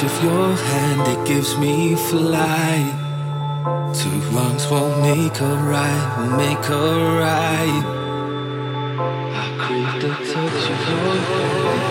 touch of your hand, it gives me flight. Two wrongs won't make a right, will make a right. I crave the touch of your hand.